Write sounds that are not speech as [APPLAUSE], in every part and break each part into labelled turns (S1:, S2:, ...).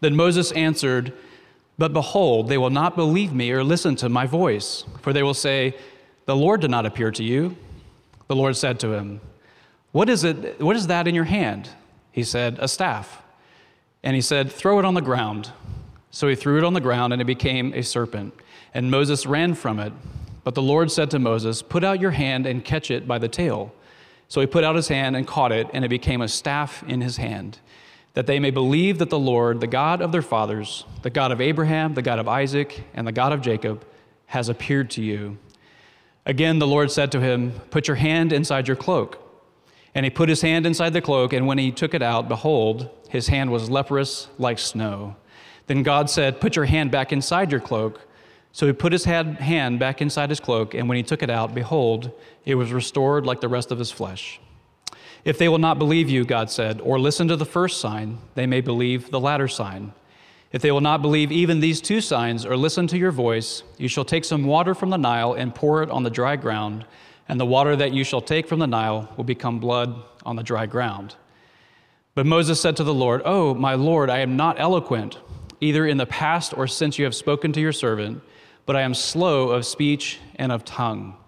S1: Then Moses answered, But behold, they will not believe me or listen to my voice, for they will say, The Lord did not appear to you. The Lord said to him, What is it? What is that in your hand? He said, A staff. And he said, Throw it on the ground. So he threw it on the ground, and it became a serpent. And Moses ran from it. But the Lord said to Moses, Put out your hand and catch it by the tail. So he put out his hand and caught it, and it became a staff in his hand that they may believe that the Lord, the God of their fathers, the God of Abraham, the God of Isaac, and the God of Jacob, has appeared to you. Again, the Lord said to him, Put your hand inside your cloak. And he put his hand inside the cloak, and when he took it out, behold, his hand was leprous like snow. Then God said, Put your hand back inside your cloak. So he put his hand back inside his cloak, and when he took it out, behold, it was restored like the rest of his flesh. If they will not believe you, God said, or listen to the first sign, they may believe the latter sign. If they will not believe even these two signs or listen to your voice, you shall take some water from the Nile and pour it on the dry ground, and the water that you shall take from the Nile will become blood on the dry ground. But Moses said to the Lord, Oh, my Lord, I am not eloquent, either in the past or since you have spoken to your servant, but I am slow of speech and of tongue.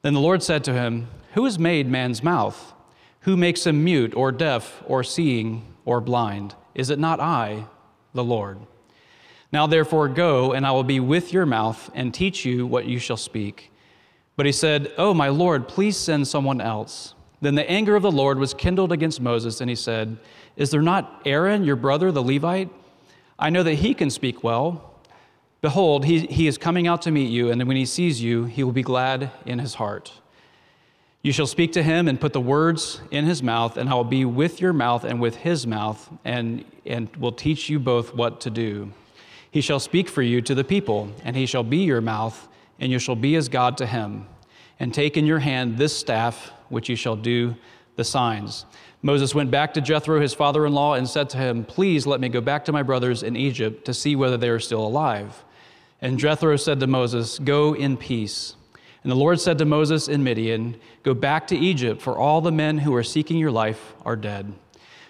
S1: Then the Lord said to him, Who has made man's mouth? Who makes him mute or deaf or seeing or blind? Is it not I, the Lord? Now therefore go, and I will be with your mouth and teach you what you shall speak. But he said, Oh, my Lord, please send someone else. Then the anger of the Lord was kindled against Moses, and he said, Is there not Aaron, your brother, the Levite? I know that he can speak well. Behold, he, he is coming out to meet you, and when he sees you, he will be glad in his heart. You shall speak to him and put the words in his mouth, and I will be with your mouth and with his mouth, and, and will teach you both what to do. He shall speak for you to the people, and he shall be your mouth, and you shall be as God to him. And take in your hand this staff, which you shall do the signs. Moses went back to Jethro, his father in law, and said to him, Please let me go back to my brothers in Egypt to see whether they are still alive. And Jethro said to Moses, Go in peace. And the Lord said to Moses in Midian, Go back to Egypt, for all the men who are seeking your life are dead.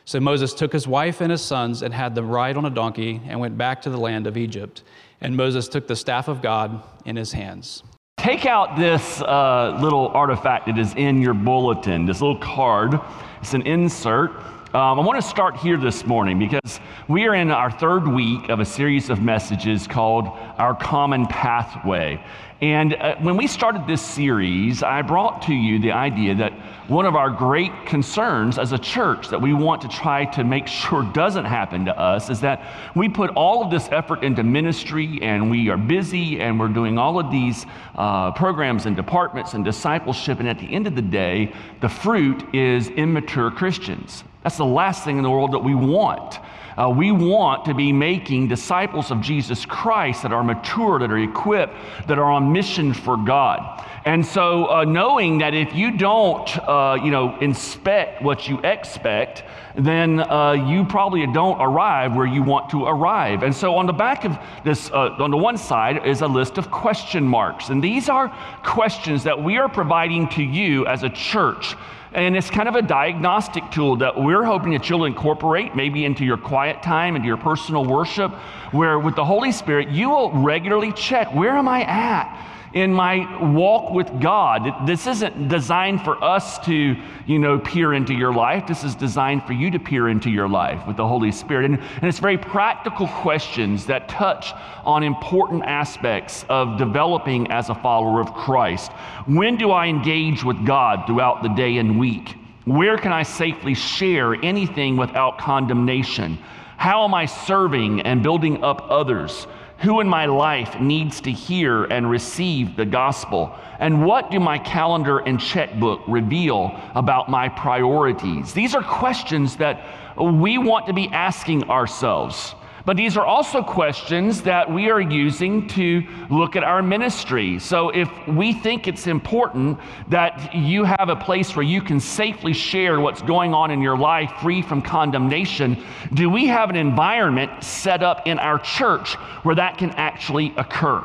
S1: So Moses took his wife and his sons and had them ride on a donkey and went back to the land of Egypt. And Moses took the staff of God in his hands.
S2: Take out this uh, little artifact that is in your bulletin, this little card. It's an insert. Um, I want to start here this morning because we are in our third week of a series of messages called Our Common Pathway. And uh, when we started this series, I brought to you the idea that one of our great concerns as a church that we want to try to make [LAUGHS] sure doesn't happen to us is that we put all of this effort into ministry and we are busy and we're doing all of these uh, programs and departments and discipleship. And at the end of the day, the fruit is immature Christians. That's the last thing in the world that we want. Uh, we want to be making disciples of Jesus Christ that are mature, that are equipped, that are on mission for God. And so, uh, knowing that if you don't, uh, you know, inspect what you expect, then uh, you probably don't arrive where you want to arrive. And so, on the back of this, uh, on the one side, is a list of question marks. And these are questions that we are providing to you as a church and it's kind of a diagnostic tool that we're hoping that you'll incorporate maybe into your quiet time, into your personal worship, where with the Holy Spirit, you will regularly check where am I at? In my walk with God. This isn't designed for us to, you know, peer into your life. This is designed for you to peer into your life with the Holy Spirit. And, and it's very practical questions that touch on important aspects of developing as a follower of Christ. When do I engage with God throughout the day and week? Where can I safely share anything without condemnation? How am I serving and building up others? Who in my life needs to hear and receive the gospel? And what do my calendar and checkbook reveal about my priorities? These are questions that we want to be asking ourselves. But these are also questions that we are using to look at our ministry. So if we think it's important that you have a place where you can safely share what's going on in your life free from condemnation, do we have an environment set up in our church where that can actually occur?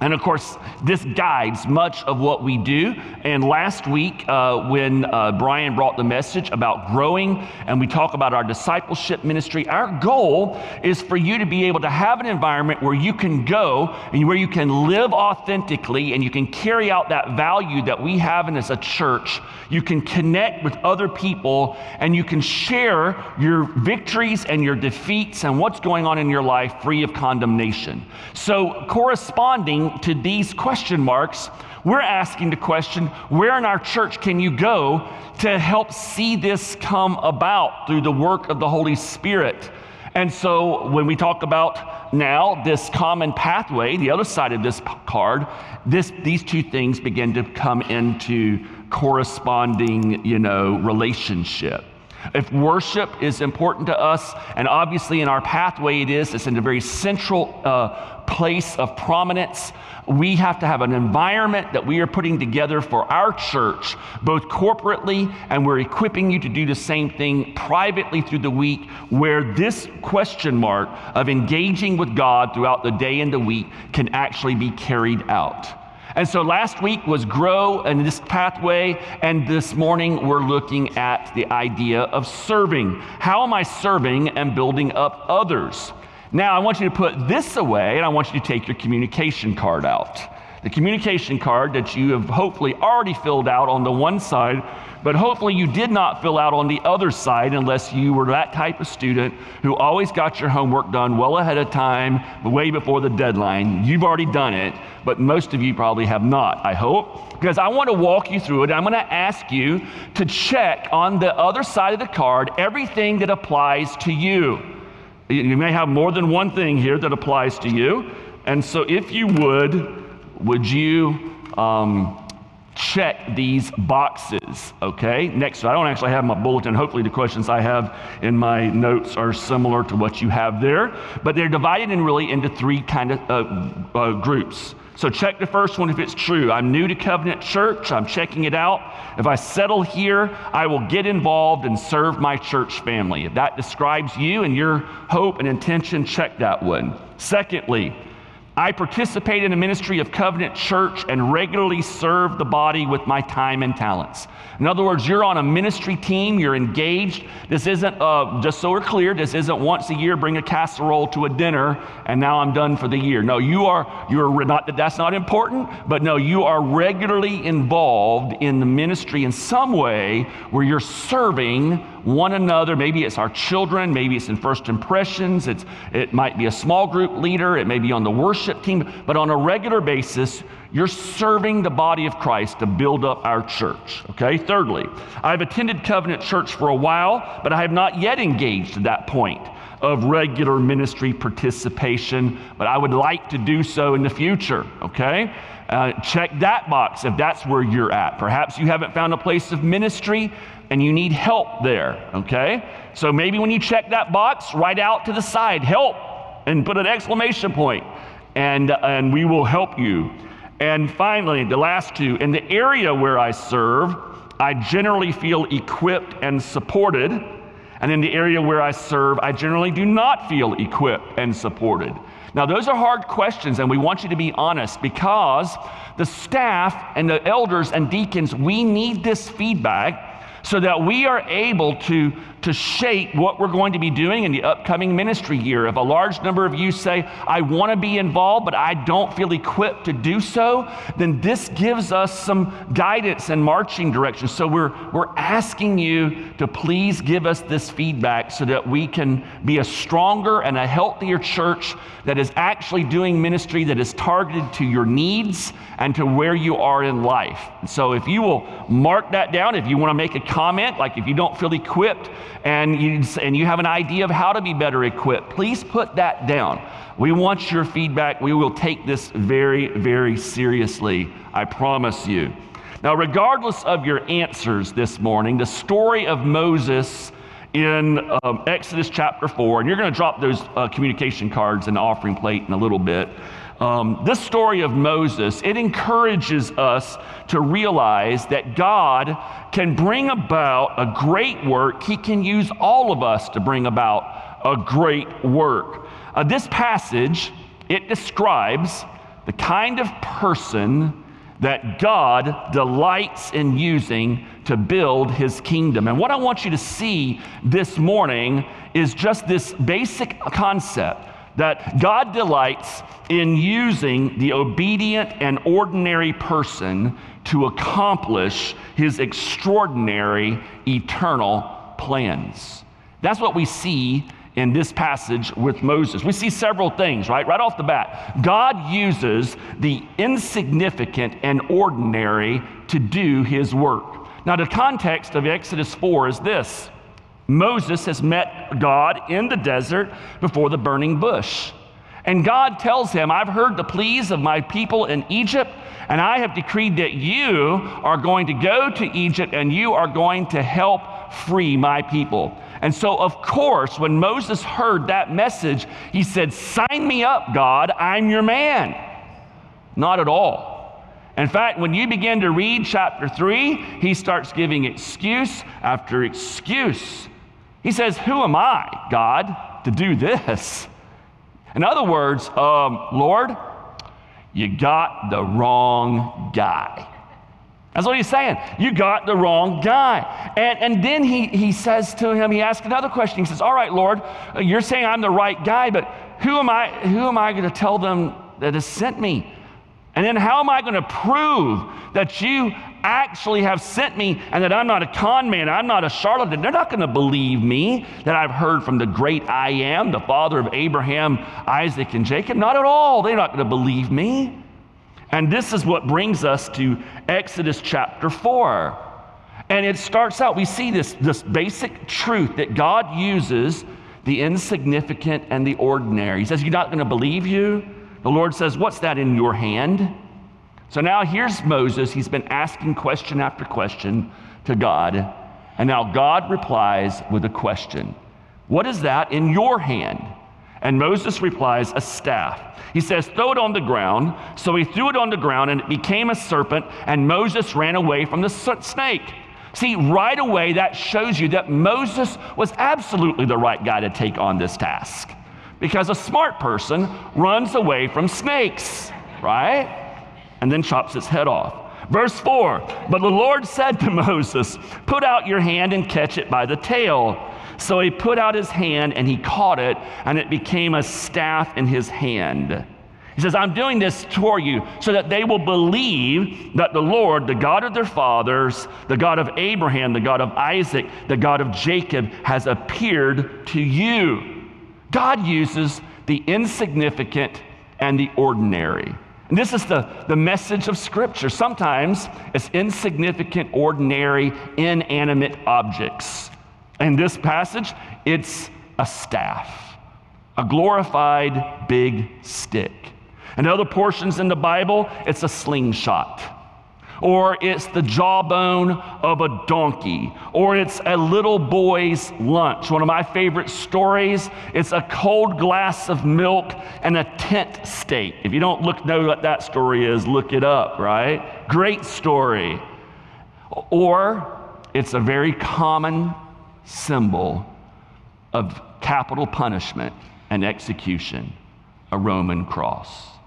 S2: And of course, this guides much of what we do. And last week, uh, when uh, Brian brought the message about growing and we talk about our discipleship ministry, our goal is for you to be able to have an environment where you can go and where you can live authentically and you can carry out that value that we have in as a church. You can connect with other people and you can share your victories and your defeats and what's going on in your life free of condemnation. So, corresponding to these question marks, we're asking the question where in our church can you go to help see this come about through the work of the Holy Spirit? And so when we talk about now this common pathway, the other side of this card, this, these two things begin to come into corresponding, you know, relationship. If worship is important to us, and obviously in our pathway it is, it's in a very central uh, place of prominence. We have to have an environment that we are putting together for our church, both corporately, and we're equipping you to do the same thing privately through the week, where this question mark of engaging with God throughout the day and the week can actually be carried out. And so last week was grow in this pathway, and this morning we're looking at the idea of serving. How am I serving and building up others? Now, I want you to put this away, and I want you to take your communication card out. The communication card that you have hopefully already filled out on the one side but hopefully you did not fill out on the other side unless you were that type of student who always got your homework done well ahead of time, way before the deadline. You've already done it, but most of you probably have not, I hope. Because I want to walk you through it. I'm going to ask you to check on the other side of the card everything that applies to you. You may have more than one thing here that applies to you. And so if you would, would you um, check these boxes, okay? Next, I don't actually have my bulletin. Hopefully, the questions I have in my notes are similar to what you have there, but they're divided in really into three kind of uh, uh, groups. So check the first one if it's true. I'm new to Covenant Church. I'm checking it out. If I settle here, I will get involved and serve my church family. If that describes you and your hope and intention, check that one. Secondly, I participate in the ministry of Covenant Church and regularly serve the body with my time and talents. In other words, you're on a ministry team, you're engaged. This isn't, uh, just so we're clear, this isn't once a year bring a casserole to a dinner and now I'm done for the year. No, you are, you're not that that's not important, but no, you are regularly involved in the ministry in some way where you're serving one another. Maybe it's our children, maybe it's in first impressions, it's, it might be a small group leader, it may be on the worship team, but on a regular basis, you're serving the body of Christ to build up our church. Okay, thirdly, I've attended Covenant Church for a while, but I have not yet engaged to that point of regular ministry participation, but I would like to do so in the future. Okay? Uh, check that box if that's where you're at. Perhaps you haven't found a place of ministry and you need help there, okay? So maybe when you check that box, write out to the side, help, and put an exclamation point, and, and we will help you. And finally, the last two, in the area where I serve, I generally feel equipped and supported. And in the area where I serve, I generally do not feel equipped and supported. Now, those are hard questions, and we want you to be honest because the staff and the elders and deacons, we need this feedback so that we are able to, to shape what we're going to be doing in the upcoming ministry year. If a large number of you say, I want to be involved, but I don't feel equipped to do so, then this gives us some guidance and marching direction. So we're, we're asking you to please give us this feedback so that we can be a stronger and a healthier church that is actually doing ministry that is targeted to your needs and to where you are in life. So if you will mark that down, if you want to make a comment, like if you don't feel equipped and you, and you have an idea of how to be better equipped, please put that down. We want your feedback. We will take this very, very seriously. I promise you. Now, regardless of your answers this morning, the story of Moses in um, Exodus chapter 4, and you're going to drop those uh, communication cards in the offering plate in a little bit. Um, this story of Moses, it encourages us to realize that God can bring about a great work. He can use all of us to bring about a great work. Uh, this passage, it describes the kind of person that God delights in using to build his kingdom. And what I want you to see this morning is just this basic concept that God delights in using the obedient and ordinary person to accomplish his extraordinary eternal plans. That's what we see in this passage with Moses. We see several things, right? Right off the bat. God uses the insignificant and ordinary to do his work. Now, the context of Exodus 4 is this Moses has met God in the desert before the burning bush. And God tells him, I've heard the pleas of my people in Egypt, and I have decreed that you are going to go to Egypt and you are going to help free my people. And so, of course, when Moses heard that message, he said, Sign me up, God, I'm your man. Not at all. In fact, when you begin to read chapter 3, he starts giving excuse after excuse. He says, Who am I, God, to do this? In other words, um, Lord, you got the wrong guy. That's what he's saying. You got the wrong guy. And, and then he, he says to him, he asks another question. He says, All right, Lord, you're saying I'm the right guy, but who am I, who am I going to tell them that has sent me? And then how am I going to prove that you actually have sent me and that I'm not a con man, I'm not a charlatan? They're not going to believe me that I've heard from the great I am, the father of Abraham, Isaac, and Jacob. Not at all. They're not going to believe me. And this is what brings us to Exodus chapter 4. And it starts out, we see this, this basic truth that God uses the insignificant and the ordinary. He says, You're not going to believe you? The Lord says, What's that in your hand? So now here's Moses. He's been asking question after question to God. And now God replies with a question What is that in your hand? And Moses replies, A staff. He says, Throw it on the ground. So he threw it on the ground, and it became a serpent, and Moses ran away from the snake. See, right away, that shows you that Moses was absolutely the right guy to take on this task. Because a smart person runs away from snakes, right? And then chops its head off. Verse 4 But the Lord said to [LAUGHS] Moses, Put out your hand and catch it by the tail. So he put out his hand and he caught it, and it became a staff in his hand. He says, I'm doing this for you so that they will believe that the Lord, the God of their fathers, the God of Abraham, the God of Isaac, the God of Jacob, has appeared to you. God uses the insignificant and the ordinary. And this is the, the message of Scripture. Sometimes it's insignificant, ordinary, inanimate objects in this passage, it's a staff, a glorified big stick. In other portions in the Bible, it's a slingshot, or it's the jawbone of a donkey, or it's a little boy's lunch. One of my favorite stories, it's a cold glass of milk and a tent stake. If you don't look know what that story is, look it up, right? Great story. Or it's a very common symbol of capital punishment and execution, a Roman cross.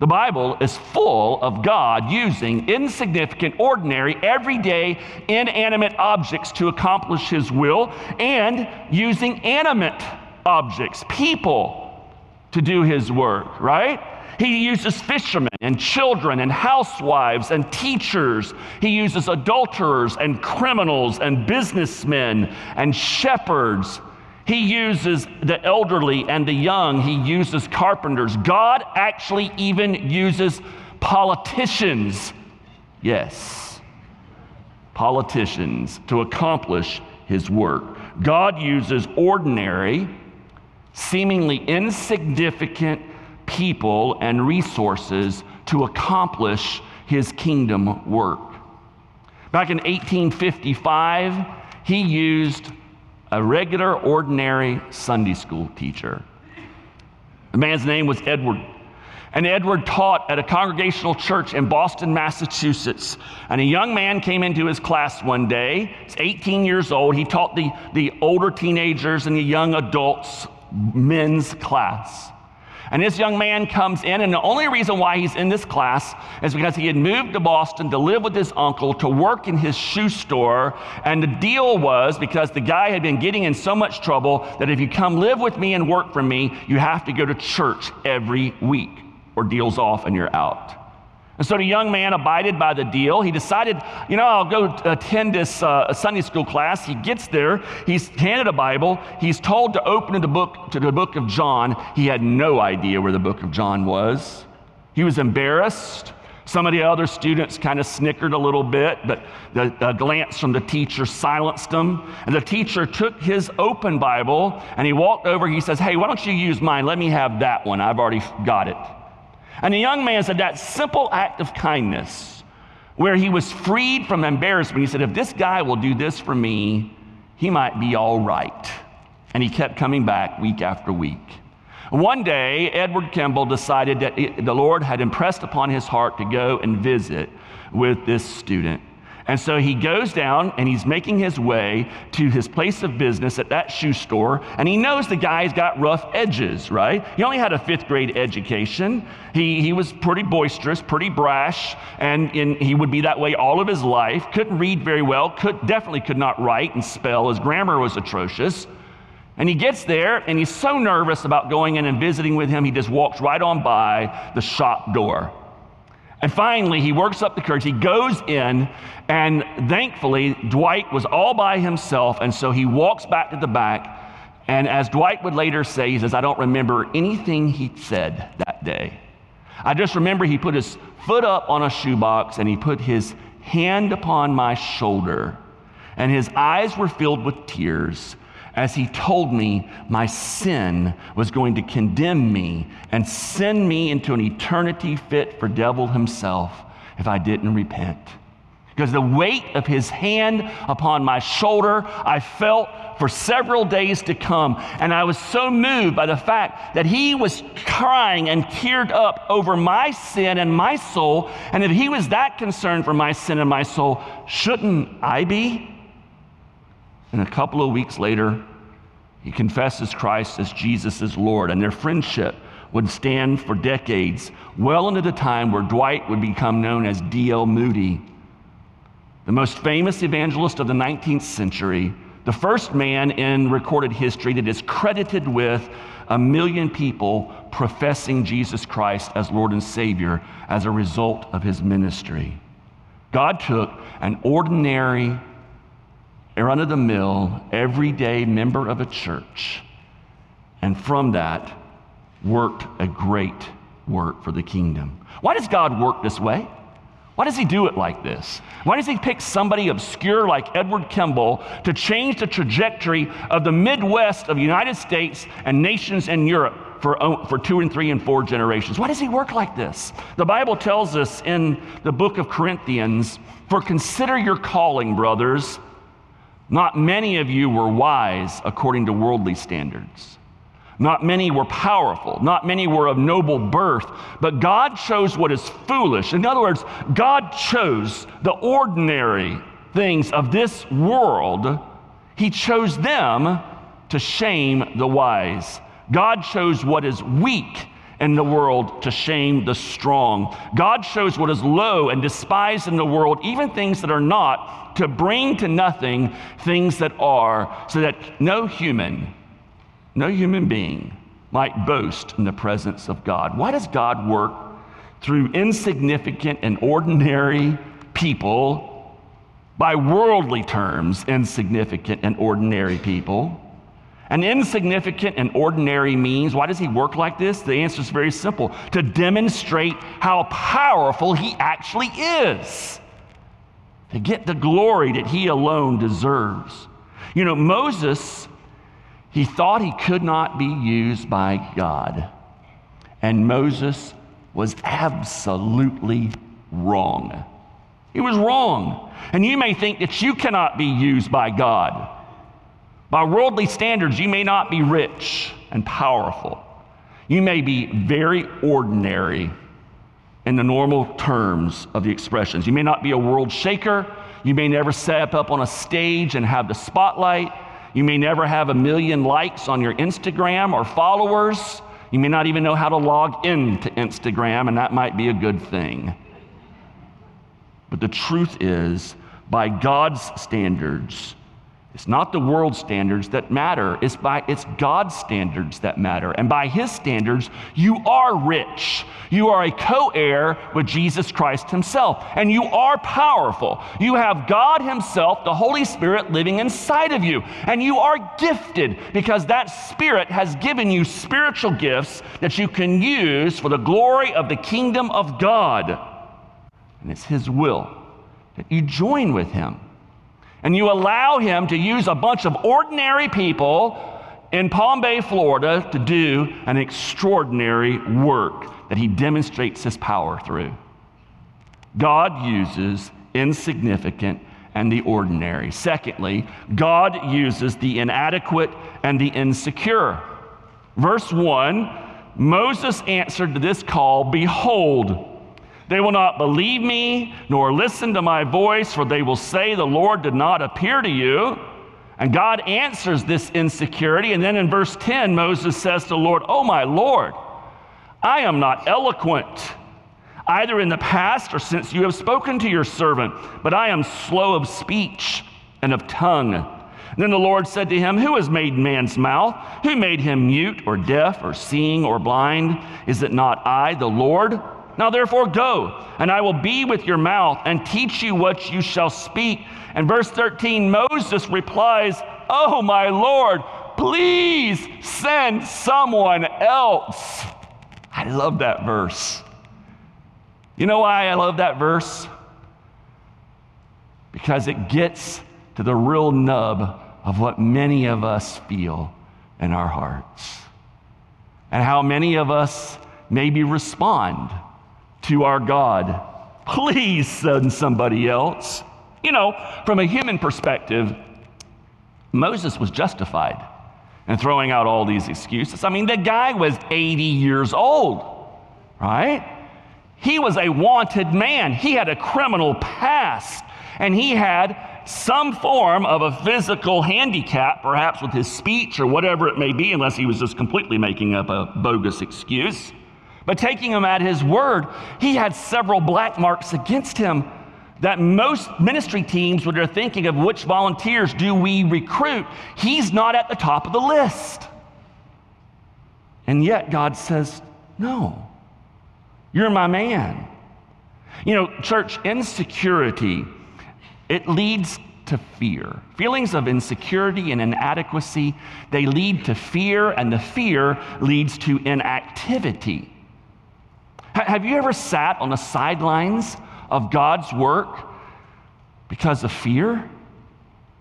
S2: The Bible is full of God using insignificant, ordinary, everyday, inanimate objects to accomplish His will and using animate objects, people, to do His work, right? He uses fishermen and children and housewives and teachers. He uses adulterers and criminals and businessmen and shepherds. He uses the elderly and the young. He uses carpenters. God actually even uses politicians. Yes, politicians to accomplish his work. God uses ordinary, seemingly insignificant people and resources to accomplish his kingdom work. Back in 1855, he used a regular, ordinary Sunday school teacher. The man's name was Edward. And Edward taught at a congregational church in Boston, Massachusetts. And a young man came into his class one day. He's 18 years old. He taught the, the older teenagers and the young adults men's class. And this young man comes in, and the only reason why he's in this class is because he had moved to Boston to live with his uncle, to work in his shoe store. And the deal was because the guy had been getting in so much trouble that if you come live with me and work for me, you have to go to church every week, or deal's off and you're out. And so the young man abided by the deal. He decided, you know, I'll go attend this uh, Sunday school class. He gets there. He's handed a Bible. He's told to open the book to the book of John. He had no idea where the book of John was. He was embarrassed. Some of the other students kind of snickered a little bit, but the, the glance from the teacher silenced them. And the teacher took his open Bible and he walked over. He says, Hey, why don't you use mine? Let me have that one. I've already got it. And the young man said that simple act of kindness, where he was freed from embarrassment, he said, If this guy will do this for me, he might be all right. And he kept coming back week after week. One day, Edward Kimball decided that the Lord had impressed upon his heart to go and visit with this student. And so he goes down and he's making his way to his place of business at that shoe store. And he knows the guy's got rough edges, right? He only had a fifth grade education. He, he was pretty boisterous, pretty brash, and in, he would be that way all of his life. Couldn't read very well, could, definitely could not write and spell. His grammar was atrocious. And he gets there and he's so nervous about going in and visiting with him, he just walks right on by the shop door. And finally, he works up the courage. He goes in, and thankfully, Dwight was all by himself. And so he walks back to the back. And as Dwight would later say, he says, I don't remember anything he said that day. I just remember he put his foot up on a shoebox and he put his hand upon my shoulder. And his eyes were filled with tears as he told me my sin was going to condemn me and send me into an eternity fit for devil himself if I didn't repent. Because the weight of his hand upon my shoulder, I felt for several days to come. And I was so moved by the fact that he was crying and teared up over my sin and my soul. And if he was that concerned for my sin and my soul, shouldn't I be? And a couple of weeks later, he confesses Christ as Jesus is Lord, and their friendship would stand for decades, well into the time where Dwight would become known as D.L. Moody, the most famous evangelist of the 19th century, the first man in recorded history that is credited with a million people professing Jesus Christ as Lord and Savior as a result of his ministry. God took an ordinary run of the mill, everyday member of a church, and from that worked a great work for the kingdom. Why does God work this way? Why does he do it like this? Why does he pick somebody obscure like Edward Kimball to change the trajectory of the Midwest of the United States and nations in Europe for, oh, for two and three and four generations? Why does he work like this? The Bible tells us in the book of Corinthians, for consider your calling, brothers. Not many of you were wise according to worldly standards. Not many were powerful. Not many were of noble birth. But God chose what is foolish. In other words, God chose the ordinary things of this world. He chose them to shame the wise. God chose what is weak in the world to shame the strong. God shows what is low and despised in the world, even things that are not, to bring to nothing things that are, so that no human, no human being might boast in the presence of God. Why does God work through insignificant and ordinary people? By worldly terms, insignificant and ordinary people. An insignificant and ordinary means, why does he work like this? The answer is very simple to demonstrate how powerful he actually is, to get the glory that he alone deserves. You know, Moses, he thought he could not be used by God, and Moses was absolutely wrong. He was wrong. And you may think that you cannot be used by God. By worldly standards, you may not be rich and powerful. You may be very ordinary in the normal terms of the expressions. You may not be a world shaker. You may never step up on a stage and have the spotlight. You may never have a million likes on your Instagram or followers. You may not even know how to log into Instagram, and that might be a good thing. But the truth is, by God's standards, it's not the world standards that matter. It's by it's God's standards that matter. And by his standards, you are rich. You are a co-heir with Jesus Christ himself, and you are powerful. You have God himself, the Holy Spirit living inside of you, and you are gifted because that spirit has given you spiritual gifts that you can use for the glory of the kingdom of God. And it's his will that you join with him and you allow him to use a bunch of ordinary people in Palm Bay, Florida, to do an extraordinary work that he demonstrates his power through. God uses insignificant and the ordinary. Secondly, God uses the inadequate and the insecure. Verse 1 Moses answered to this call Behold, they will not believe me nor listen to my voice, for they will say, The Lord did not appear to you. And God answers this insecurity. And then in verse 10, Moses says to the Lord, Oh, my Lord, I am not eloquent, either in the past or since you have spoken to your servant, but I am slow of speech and of tongue. And then the Lord said to him, Who has made man's mouth? Who made him mute or deaf or seeing or blind? Is it not I, the Lord? Now therefore go, and I will be with your mouth and teach you what you shall speak. And verse 13, Moses replies, Oh, my Lord, please send someone else. I love that verse. You know why I love that verse? Because it gets to the real nub of what many of us feel in our hearts and how many of us maybe respond to our God. Please send somebody else. You know, from a human perspective, Moses was justified in throwing out all these excuses. I mean, the guy was 80 years old, right? He was a wanted man. He had a criminal past, and he had some form of a physical handicap, perhaps with his speech or whatever it may be, unless he was just completely making up a bogus excuse. But taking him at his word, he had several black marks against him that most ministry teams, when they're thinking of which volunteers do we recruit, he's not at the top of the list. And yet God says, No, you're my man. You know, church, insecurity, it leads to fear. Feelings of insecurity and inadequacy, they lead to fear, and the fear leads to inactivity. Have you ever sat on the sidelines of God's work because of fear?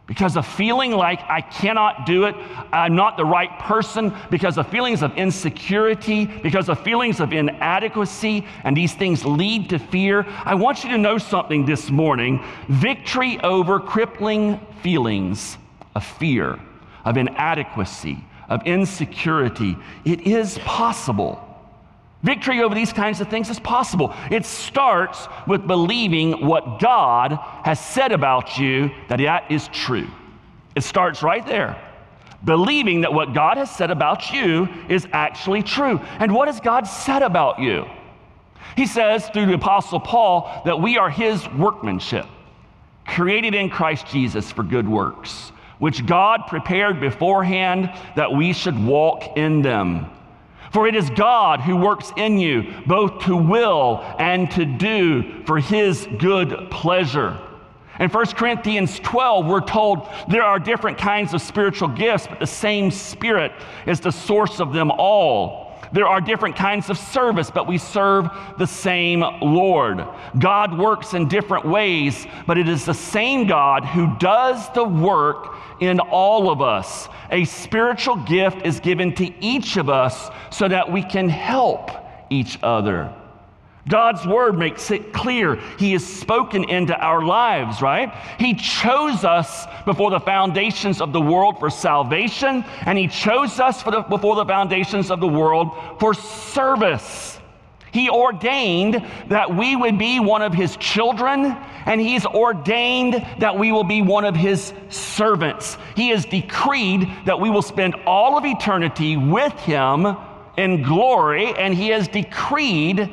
S2: Because of feeling like I cannot do it, I'm not the right person, because of feelings of insecurity, because of feelings of inadequacy, and these things lead to fear. I want you to know something this morning victory over crippling feelings of fear, of inadequacy, of insecurity, it is possible. Victory over these kinds of things is possible. It starts with believing what God has said about you, that that is true. It starts right there. Believing that what God has said about you is actually true. And what has God said about you? He says through the Apostle Paul that we are His workmanship, created in Christ Jesus for good works, which God prepared beforehand that we should walk in them. For it is God who works in you both to will and to do for his good pleasure. In 1 Corinthians 12, we're told there are different kinds of spiritual gifts, but the same Spirit is the source of them all. There are different kinds of service, but we serve the same Lord. God works in different ways, but it is the same God who does the work in all of us. A spiritual gift is given to each of us so that we can help each other. God's word makes it clear. He has spoken into our lives, right? He chose us before the foundations of the world for salvation, and He chose us the, before the foundations of the world for service. He ordained that we would be one of His children, and He's ordained that we will be one of His servants. He has decreed that we will spend all of eternity with Him in glory, and he has decreed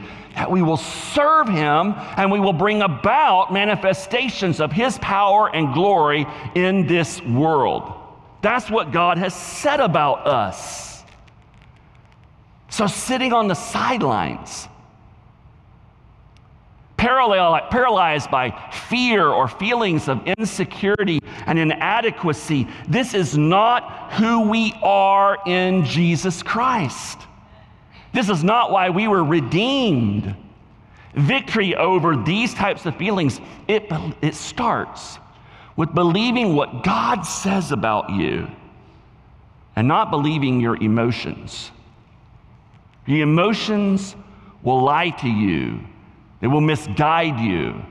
S2: we will serve him and we will bring about manifestations of his power and glory in this world. That's what God has said about us. So, sitting on the sidelines, paralyzed by fear or feelings of insecurity and inadequacy, this is not who we are in Jesus Christ. This is not why we were redeemed. Victory over these types of feelings, it, it starts with believing what God says about you and not believing your emotions. The emotions will lie to you, they will misguide you.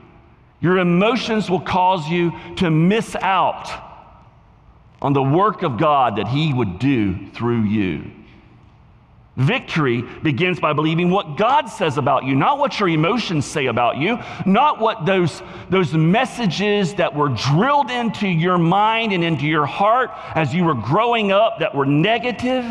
S2: Your emotions will cause you to miss out on the work of God that He would do through you. Victory begins by believing what God says about you, not what your emotions say about you, not what those, those messages that were drilled into your mind and into your heart as you were growing up that were negative.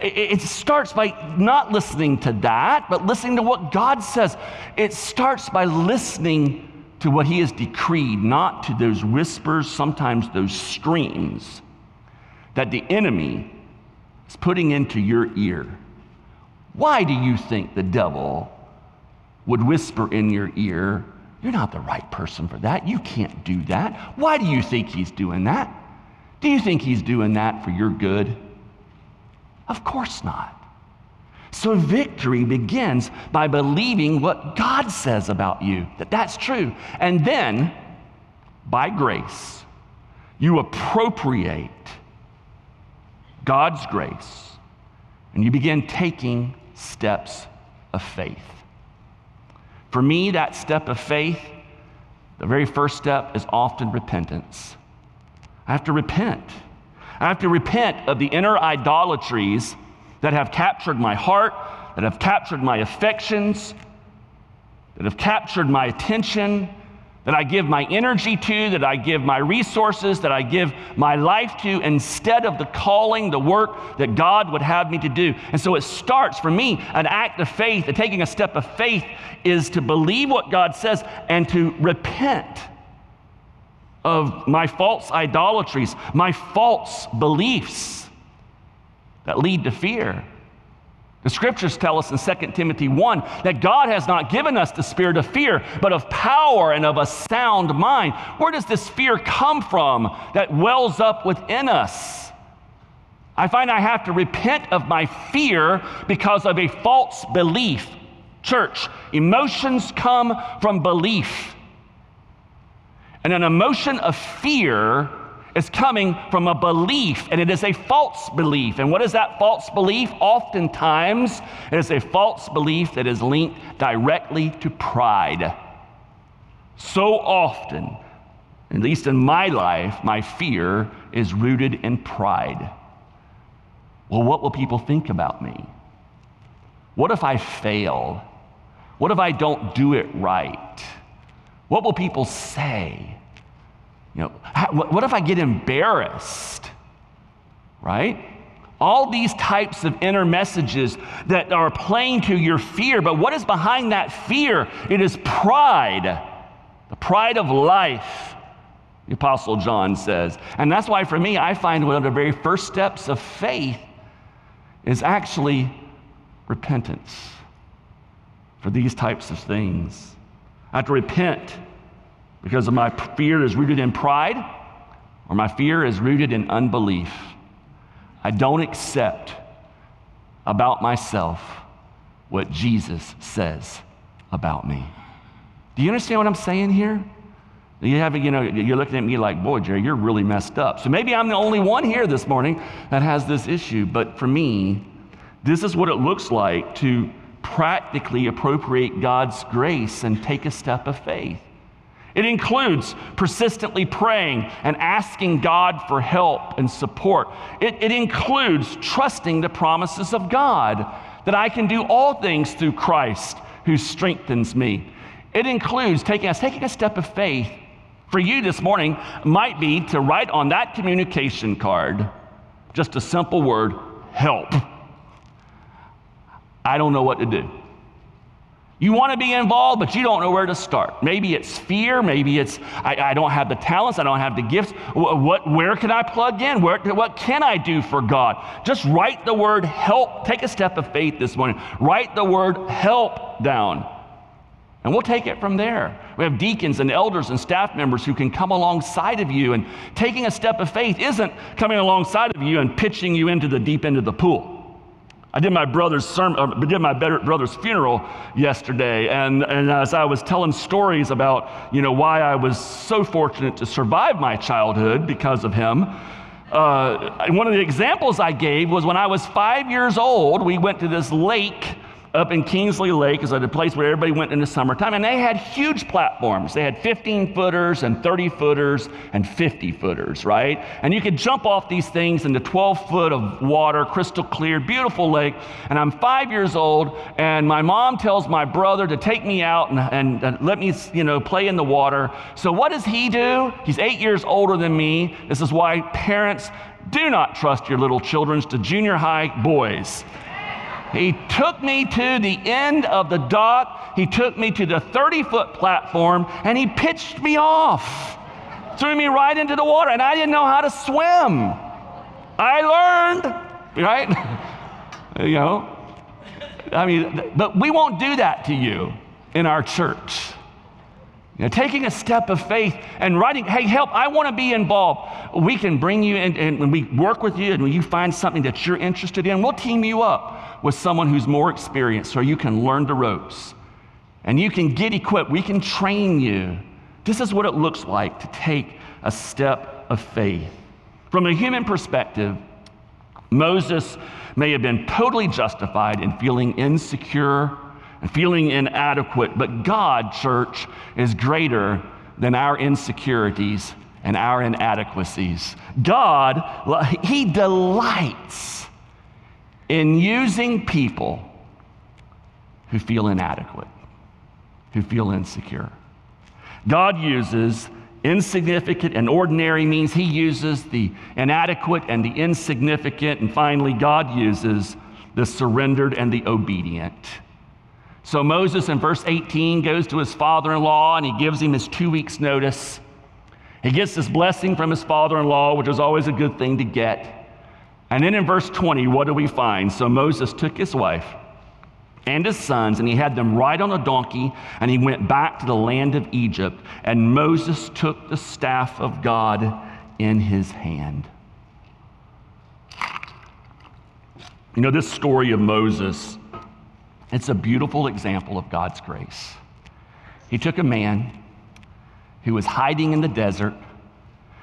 S2: It, it starts by not listening to that, but listening to what God says. It starts by listening to what He has decreed, not to those whispers, sometimes those screams that the enemy is putting into your ear. Why do you think the devil would whisper in your ear, You're not the right person for that. You can't do that. Why do you think he's doing that? Do you think he's doing that for your good? Of course not. So victory begins by believing what God says about you, that that's true. And then, by grace, you appropriate God's grace, and you begin taking steps of faith. For me, that step of faith, the very first step is often repentance. I have to repent. I have to repent of the inner idolatries that have captured my heart, that have captured my affections, that have captured my attention, that I give my energy to, that I give my resources, that I give my life to, instead of the calling, the work that God would have me to do. And so it starts for me an act of faith, taking a step of faith is to believe what God says and to repent of my false idolatries, my false beliefs that lead to fear. The scriptures tell us in 2 Timothy 1 that God has not given us the spirit of fear, but of power and of a sound mind. Where does this fear come from that wells up within us? I find I have to repent of my fear because of a false belief. Church, emotions come from belief. And an emotion of fear is coming from a belief, and it is a false belief. And what is that false belief? Oftentimes, it is a false belief that is linked directly to pride. So often, at least in my life, my fear is rooted in pride. Well, what will people think about me? What if I fail? What if I don't do it right? What will people say? You know, what if I get embarrassed? Right? All these types of inner messages that are playing to your fear, but what is behind that fear? It is pride, the pride of life, the Apostle John says. And that's why, for me, I find one of the very first steps of faith is actually repentance for these types of things. I have to repent because of my fear is rooted in pride or my fear is rooted in unbelief. I don't accept about myself what Jesus says about me. Do you understand what I'm saying here? You have, you know, you're looking at me like, boy, Jerry, you're really messed up. So maybe I'm the only one here this morning that has this issue. But for me, this is what it looks like to practically appropriate God's grace and take a step of faith. It includes persistently praying and asking God for help and support. It, it, includes trusting the promises of God that I can do all things through Christ who strengthens me. It includes taking us taking a step of faith. For you this morning might be to write on that communication card just a simple word, help. I don't know what to do. You want to be involved, but you don't know where to start. Maybe it's fear. Maybe it's, I, I don't have the talents. I don't have the gifts. What, where can I plug in? Where, what can I do for God? Just write the word help. Take a step of faith this morning. Write the word help down. And we'll take it from there. We have deacons and elders and staff members who can come alongside of you. And taking a step of faith isn't coming alongside of you and pitching you into the deep end of the pool. I did my brother's sermon, uh, did my brother's funeral yesterday, and, and as I was telling stories about, you know, why I was so fortunate to survive my childhood because of him, uh, one of the examples I gave was when I was five years old, we went to this lake up in Kingsley Lake is a place where everybody went in the summertime, and they had huge platforms. They had 15 footers and 30 footers and 50 footers, right? And you could jump off these things into 12 foot of water, crystal clear, beautiful lake. And I'm five years old, and my mom tells my brother to take me out and, and, let me, you know, play in the water. So what does he do? He's eight years older than me. This is why parents do not trust your little children to junior high boys. He took me to the end of the dock. He took me to the 30 foot platform and he pitched me off. Threw me right into the water, and I didn't know how to swim. I learned, right? [LAUGHS] you know, I mean, but we won't do that to you in our church. You know, taking a step of faith and writing, hey, help, I want to be involved. We can bring you in and when we work with you and when you find something that you're interested in, we'll team you up with someone who's more experienced so you can learn the ropes and you can get equipped. We can train you. This is what it looks like to take a step of faith. From a human perspective, Moses may have been totally justified in feeling insecure and feeling inadequate, but God, church, is greater than our insecurities and our inadequacies. God, He delights in using people who feel inadequate, who feel insecure. God uses insignificant and ordinary means he uses the inadequate and the insignificant and finally God uses the surrendered and the obedient. So Moses in verse 18 goes to his father-in-law and he gives him his 2 weeks notice. He gets this blessing from his father-in-law, which is always a good thing to get. And then in verse 20, what do we find? So Moses took his wife and his sons, and he had them ride on a donkey, and he went back to the land of Egypt. And Moses took the staff of God in his hand. You know, this story of Moses, it's a beautiful example of God's grace. He took a man who was hiding in the desert,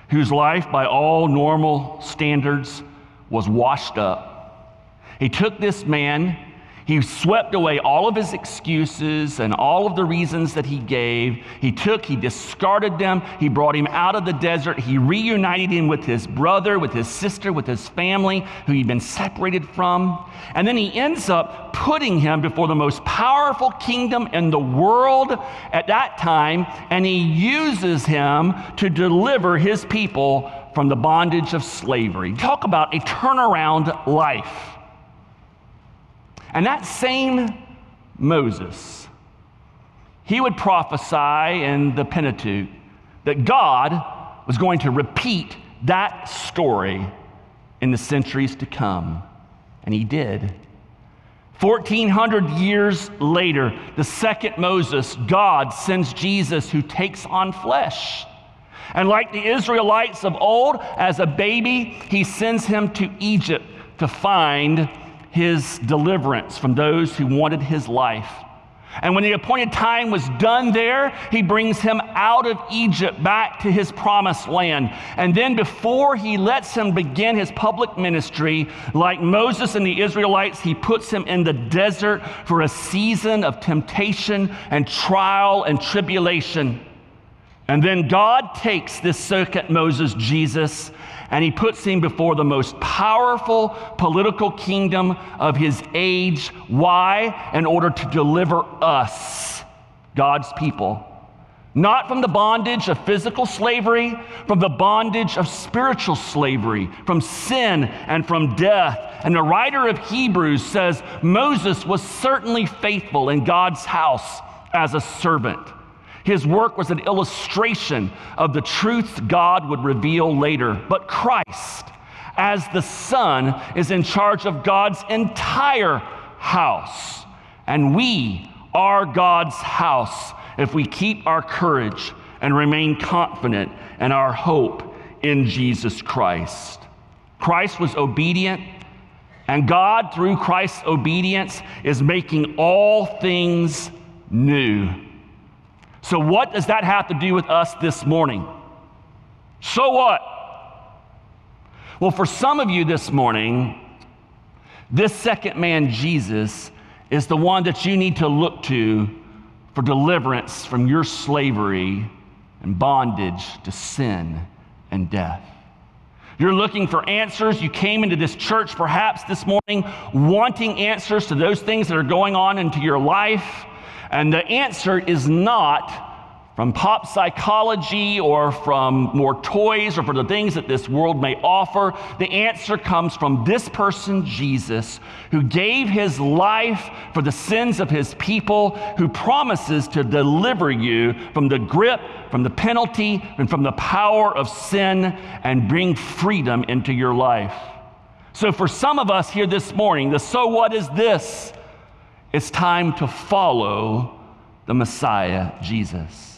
S2: whose life, by all normal standards, was washed up. He took this man, he swept away all of his excuses and all of the reasons that he gave. He took, he discarded them. He brought him out of the desert. He reunited him with his brother, with his sister, with his family who he'd been separated from. And then he ends up putting him before the most powerful kingdom in the world at that time. And he uses him to deliver his people from the bondage of slavery. Talk about a turnaround life. And that same Moses, he would prophesy in the Pentateuch that God was going to repeat that story in the centuries to come. And he did. 1400 years later, the second Moses, God sends Jesus who takes on flesh. And like the Israelites of old, as a baby, he sends him to Egypt to find his deliverance from those who wanted his life. And when the appointed time was done there, he brings him out of Egypt back to his promised land. And then, before he lets him begin his public ministry, like Moses and the Israelites, he puts him in the desert for a season of temptation and trial and tribulation. And then God takes this second Moses, Jesus, and he puts him before the most powerful political kingdom of his age. Why? In order to deliver us, God's people, not from the bondage of physical slavery, from the bondage of spiritual slavery, from sin and from death. And the writer of Hebrews says Moses was certainly faithful in God's house as a servant. His work was an illustration of the truths God would reveal later. But Christ, as the Son, is in charge of God's entire house. And we are God's house if we keep our courage and remain confident in our hope in Jesus Christ. Christ was obedient, and God, through Christ's obedience, is making all things new. So, what does that have to do with us this morning? So what? Well, for some of you this morning, this second man, Jesus, is the one that you need to look to for deliverance from your slavery and bondage to sin and death. You're looking for answers. You came into this church perhaps this morning wanting answers to those things that are going on into your life. And the answer is not from pop psychology or from more toys or from the things that this world may offer. The answer comes from this person, Jesus, who gave his life for the sins of his people, who promises to deliver you from the grip, from the penalty, and from the power of sin and bring freedom into your life. So, for some of us here this morning, the so what is this? It's time to follow the Messiah, Jesus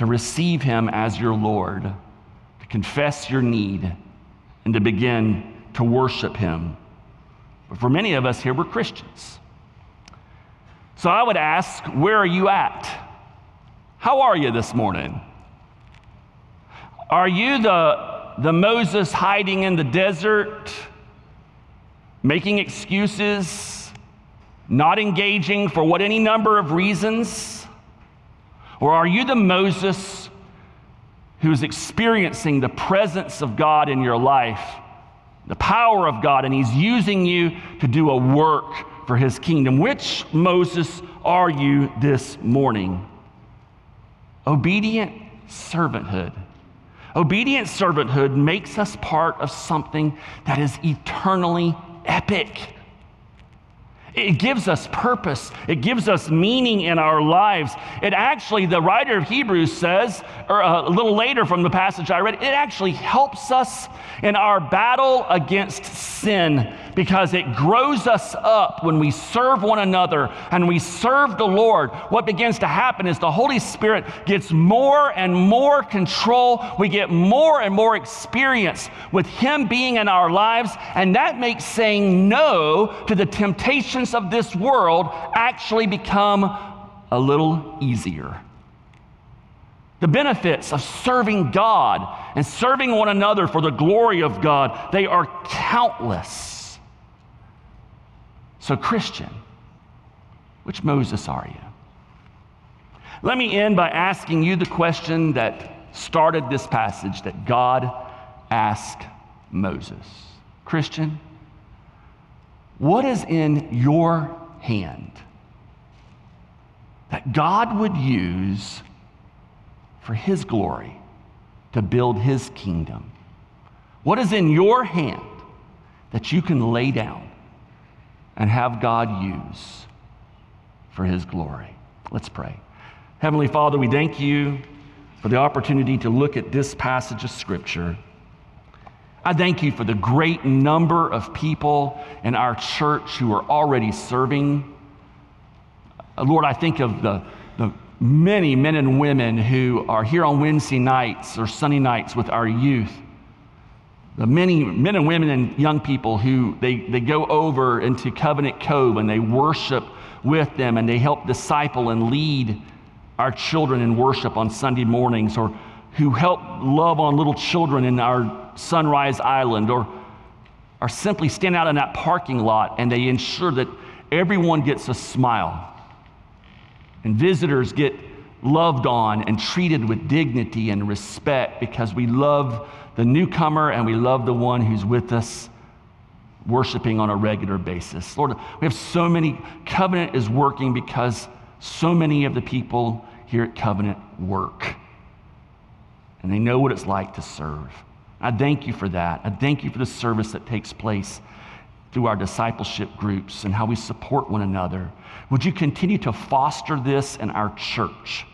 S2: to receive Him as your Lord, to confess your need, and to begin to worship Him. But for many of us here, we're Christians. So I would ask, where are you at? How are you this morning? Are you the, the Moses hiding in the desert, making excuses, not engaging for what any number of reasons? Or are you the Moses who's experiencing the presence of God in your life, the power of God, and he's using you to do a work for his kingdom? Which Moses are you this morning? Obedient servanthood. Obedient servanthood makes us part of something that is eternally epic. It gives us purpose. It gives us meaning in our lives. It actually, the writer of Hebrews says, or uh, a little later from the passage I read, it actually helps us in our battle against sin because it grows us up when we serve one another and we serve the Lord. What begins to happen is the Holy Spirit gets more and more control. We get more and more experience with Him being in our lives, and that makes saying no to the temptations of this world actually become a little easier. The benefits of serving God and serving one another for the glory of God, they are countless. So, Christian, which Moses are you? Let me end by asking you the question that started this passage that God asked Moses. Christian, what is in your hand that God would use for his glory to build his kingdom? What is in your hand that you can lay down and have God use for his glory. Let's pray. Heavenly Father, we thank you for the opportunity to look at this passage of Scripture. I thank you for the great number of people in our church who are already serving. Uh, Lord, I think of the, the many men and women who are here on Wednesday nights or Sunday nights with our youth Uh, many men and women and young people who they, they go over into Covenant Cove and they worship with them and they help disciple and lead our children in worship on Sunday mornings or who help love on little children in our Sunrise Island or are simply stand out in that parking lot and they ensure that everyone gets a smile and visitors get loved on and treated with dignity and respect because we love the newcomer and we love the one who's with us worshiping on a regular basis. Lord, we have so many, covenant is working because so many of the people here at Covenant work. And they know what it's like to serve. I thank you for that. I thank you for the service that takes place through our discipleship groups and how we support one another. Would you continue to foster this in our church?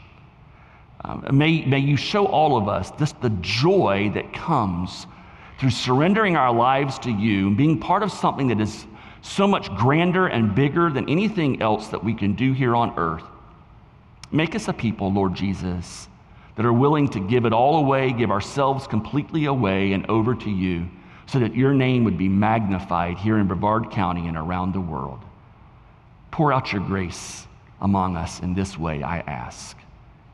S2: Um, may, may you show all of us just the joy that comes through surrendering our lives to you and being part of something that is so much grander and bigger than anything else that we can do here on earth. Make us a people, Lord Jesus, that are willing to give it all away, give ourselves completely away and over to you, so that your name would be magnified here in Brevard County and around the world. Pour out your grace among us in this way, I ask.